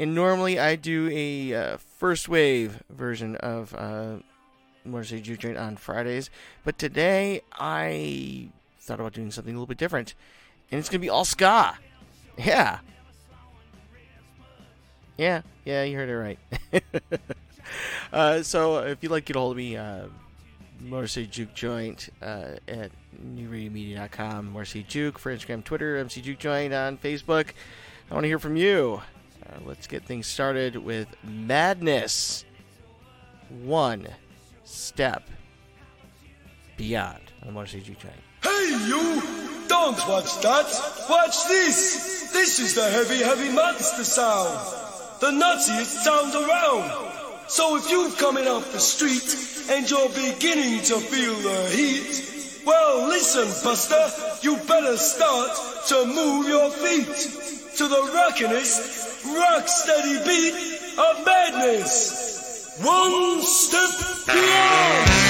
And normally I do a uh, first wave version of uh, City Juke Joint on Fridays, but today I thought about doing something a little bit different, and it's gonna be all ska. Yeah. Yeah, yeah, you heard it right. uh, so if you'd like to get a hold of me, uh, City Juke Joint uh, at newradiomedia.com, City Juke for Instagram, Twitter, MC Juke Joint on Facebook. I want to hear from you. Uh, let's get things started with Madness. One step beyond on Motor Juke Joint. Hey you! Don't watch that! Watch this! This is the heavy, heavy monster sound! The nuttiest sound around! So if you're coming off the street and you're beginning to feel the heat, well listen, Buster, you better start to move your feet to the rockinest, rock steady beat of madness. One step beyond!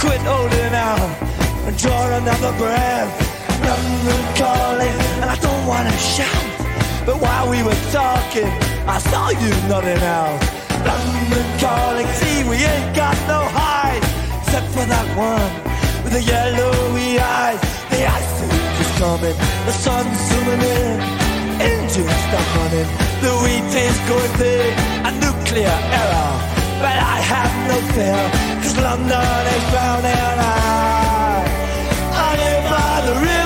Quit holding out and draw another breath. London calling, and I don't wanna shout. But while we were talking, I saw you nodding out. London calling, see we ain't got no hide, except for that one with the yellowy eyes. The ice is coming, the sun's zooming in, engines stop running, the wheat is going big, a nuclear error. But I have no fear, cause London is drowning. I, I live by the river.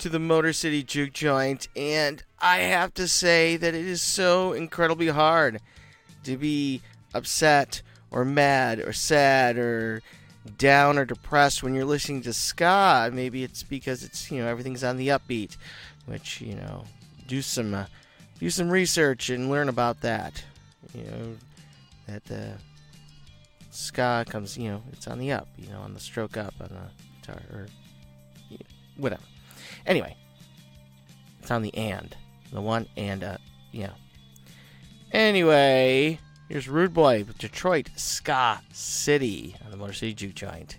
To the Motor City Juke Joint, and I have to say that it is so incredibly hard to be upset or mad or sad or down or depressed when you're listening to ska. Maybe it's because it's you know everything's on the upbeat, which you know do some uh, do some research and learn about that. You know that the ska comes you know it's on the up, you know on the stroke up on the guitar or you know, whatever. Anyway, it's on the and the one and uh yeah. Anyway, here's Rude Boy with Detroit Ska City on the Motor City Juke Joint.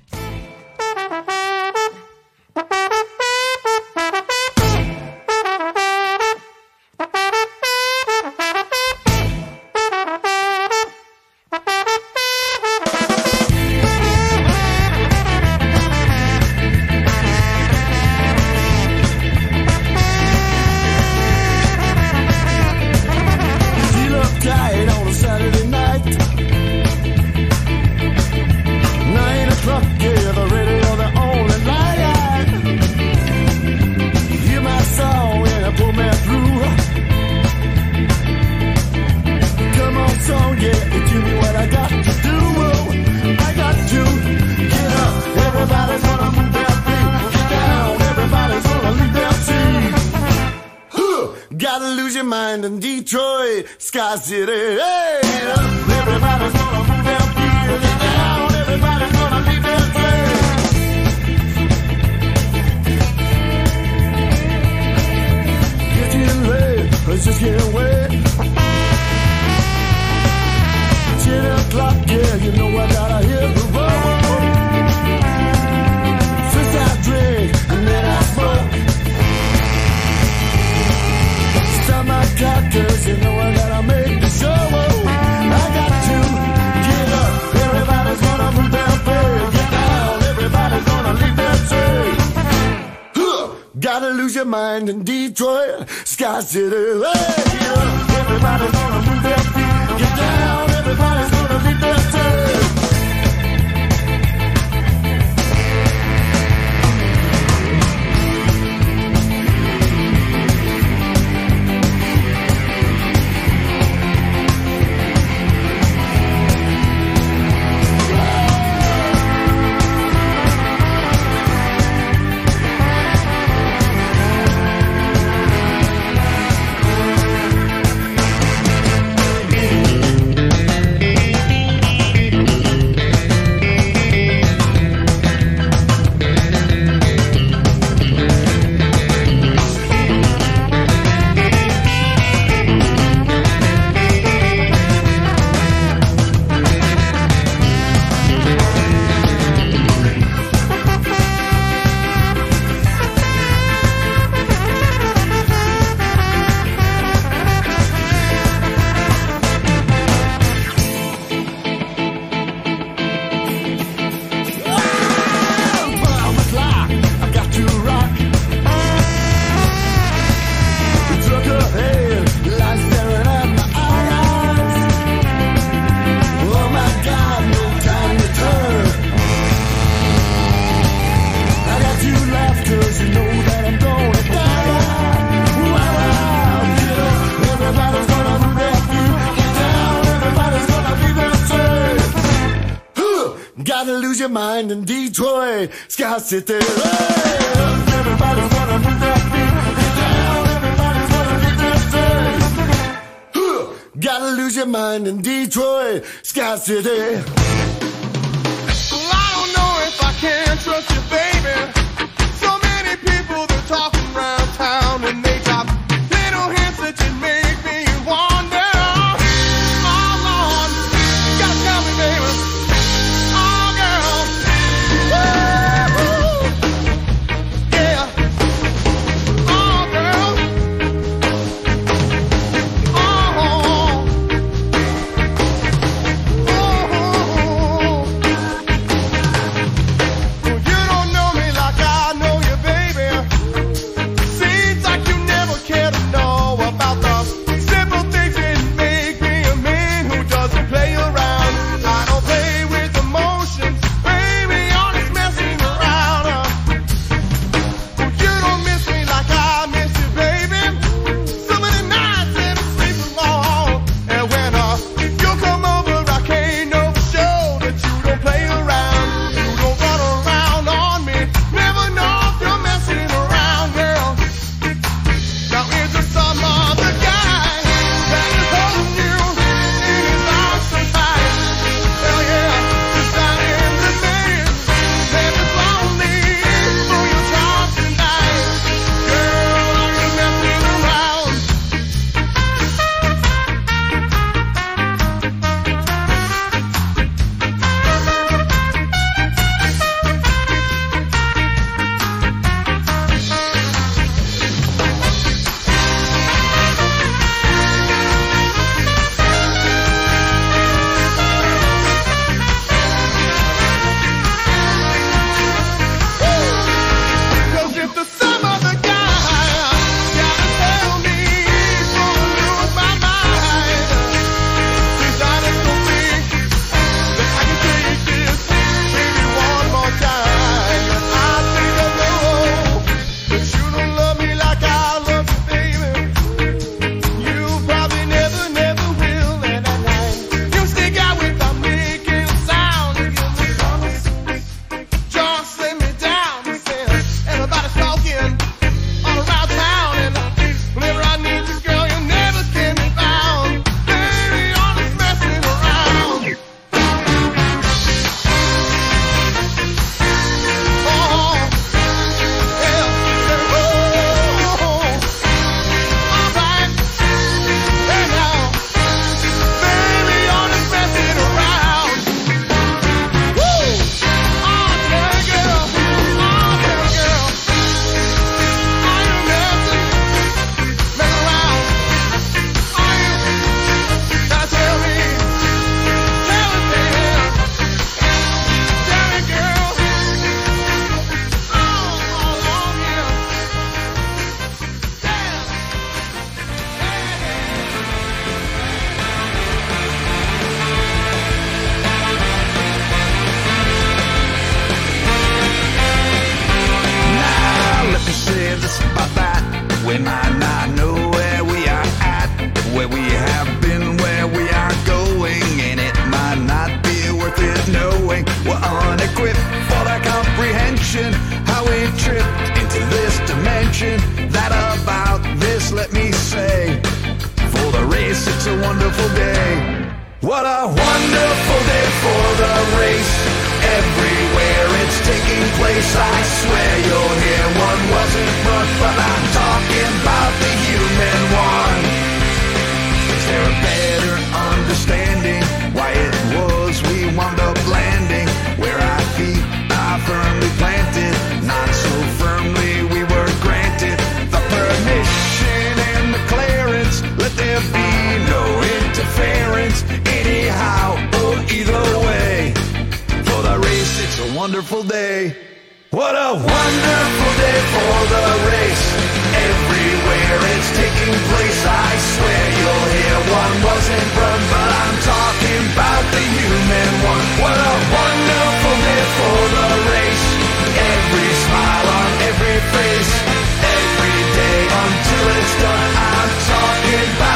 City. Their feet. Down, gonna. Gotta lose your mind in Detroit, Ska City. trip into this dimension. That about this, let me say. For the race, it's a wonderful day. What a wonderful day for the race. Everywhere it's taking place, I swear you'll hear one wasn't brought, but I'm talking about the human. Wonderful day. What a wonderful day for the race. Everywhere it's taking place, I swear you'll hear one wasn't run, but I'm talking about the human one. What a wonderful day for the race. Every smile on every face, every day until it's done. I'm talking about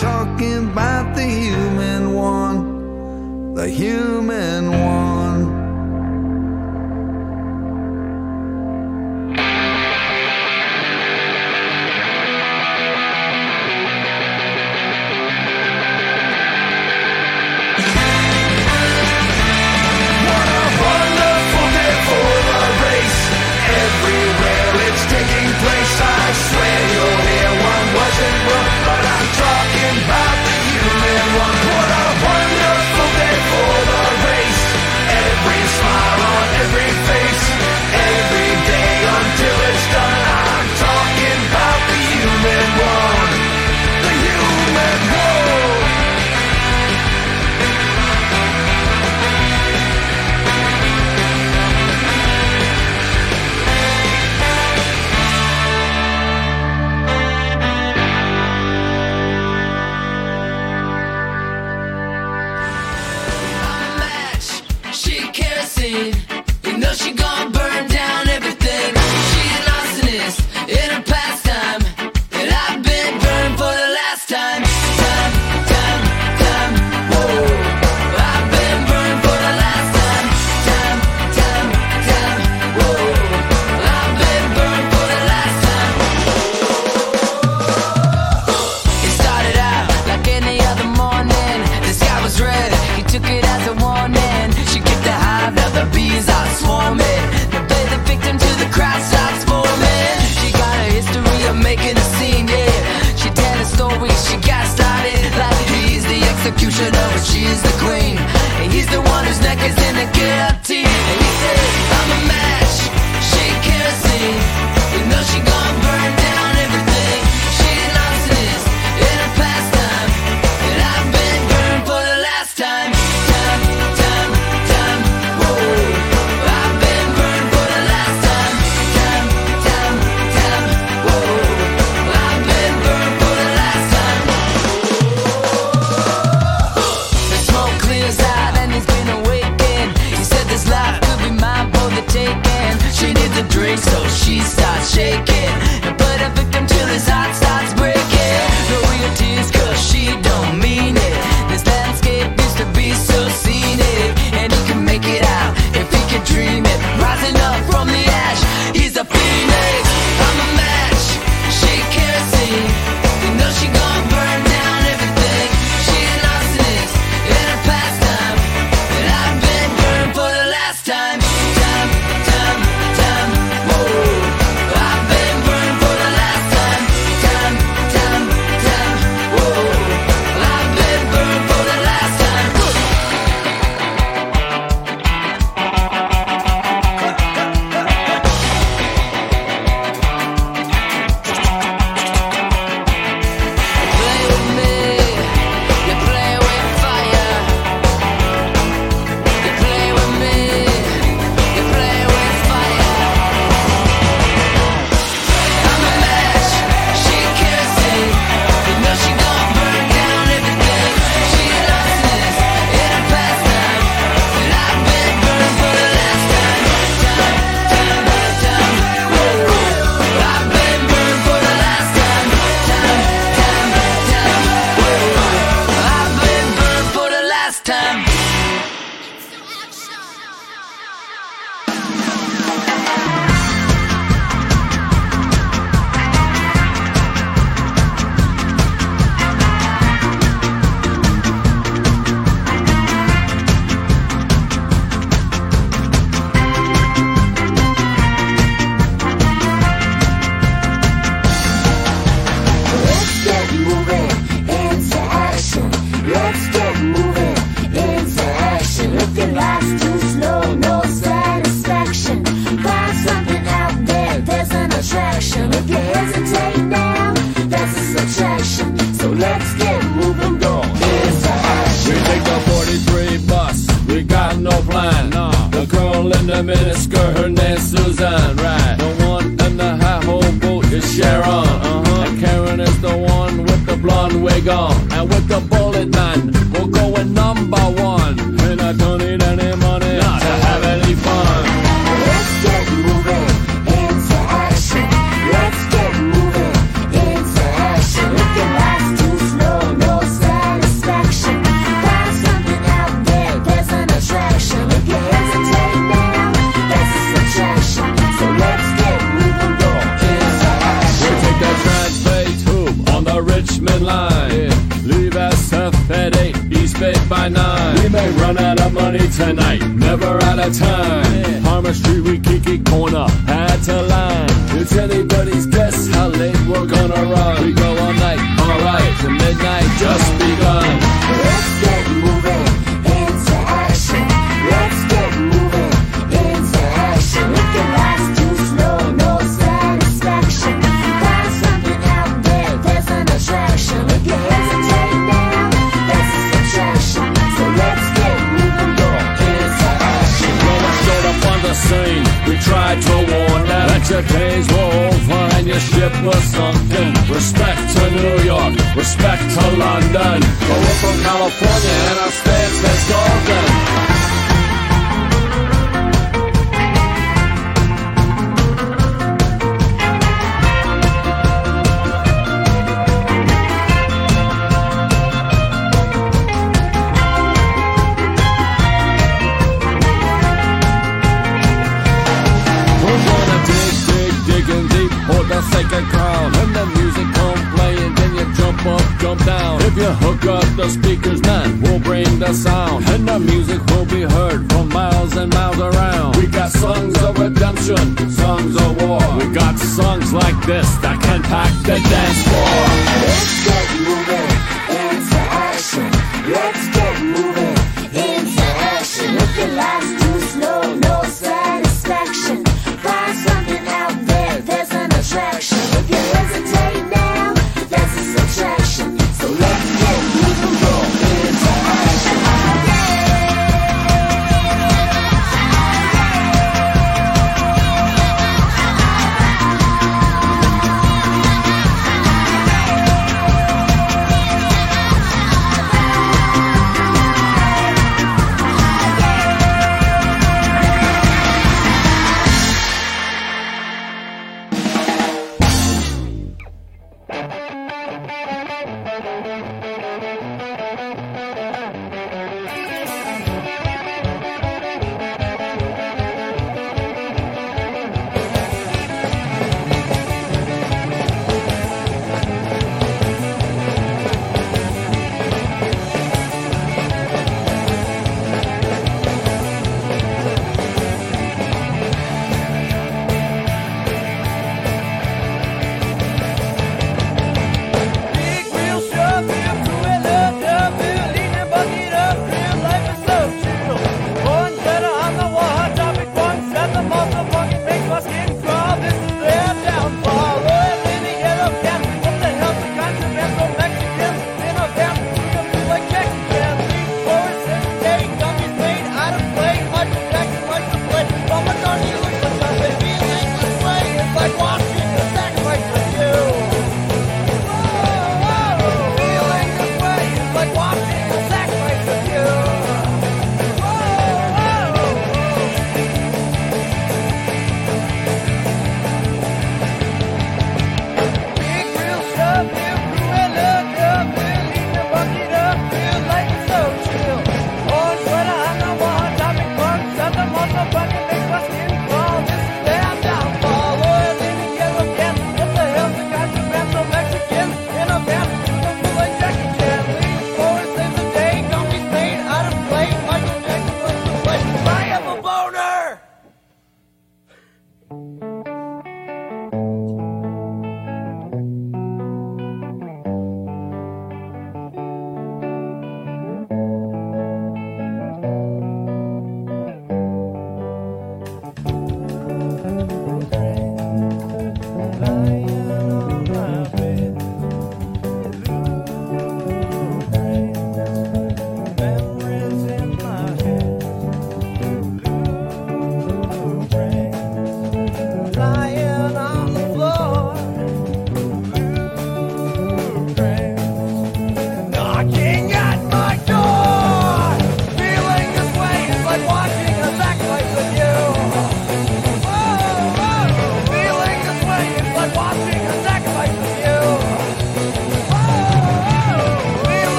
talking about the human one. The human one.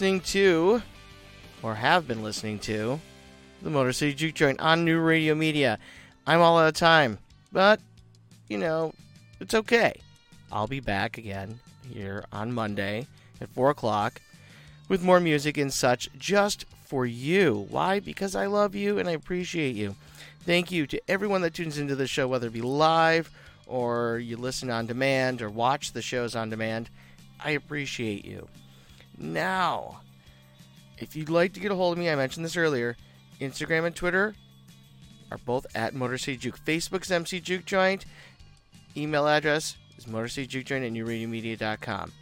Listening to, or have been listening to, the Motor City Juke Joint on New Radio Media. I'm all out of time, but, you know, it's okay. I'll be back again here on Monday at 4 o'clock with more music and such just for you. Why? Because I love you and I appreciate you. Thank you to everyone that tunes into the show, whether it be live or you listen on demand or watch the shows on demand. I appreciate you. Now, if you'd like to get a hold of me, I mentioned this earlier. Instagram and Twitter are both at Motor City Juke. Facebook's MC Juke Joint. Email address is motorcityjukejoint at newradiomedia.com.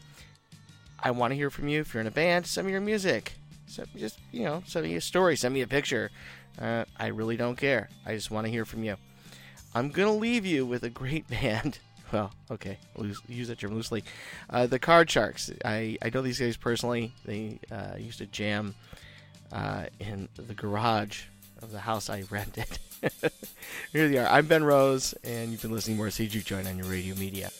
I want to hear from you. If you're in a band, send me your music. Send me just, you know, send me a story, send me a picture. Uh, I really don't care. I just want to hear from you. I'm going to leave you with a great band. Well, okay, loose, use that term loosely. Uh, the Card Sharks. I, I know these guys personally. They uh, used to jam uh, in the garage of the house I rented. Here they are. I'm Ben Rose, and you've been listening to more CG Join on your radio media.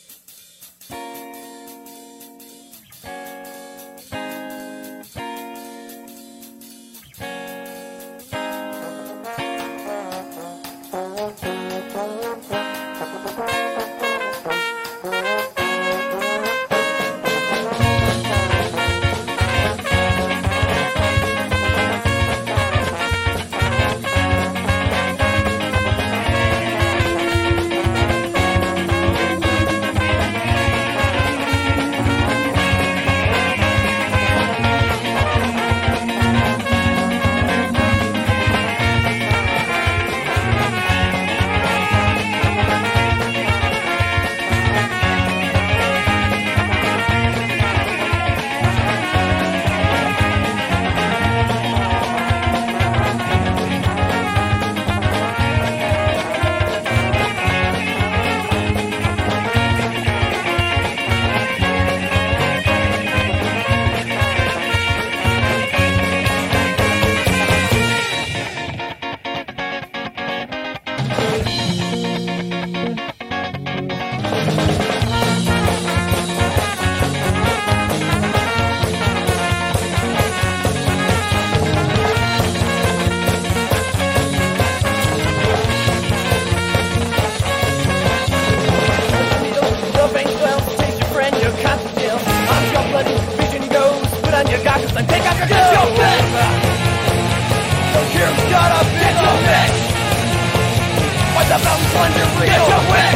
Get your wick!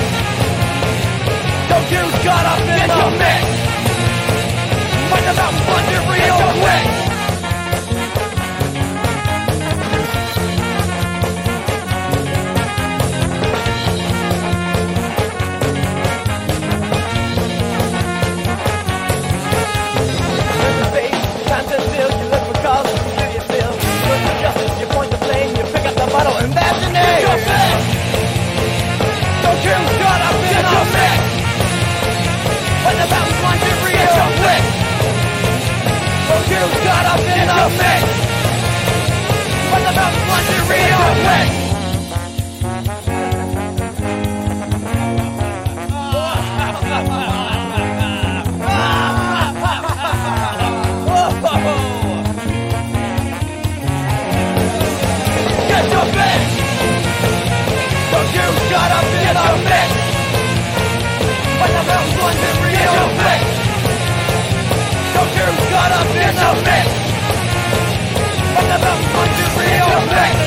Don't use God up in Get your mix! real mix. I've never fucking real mix.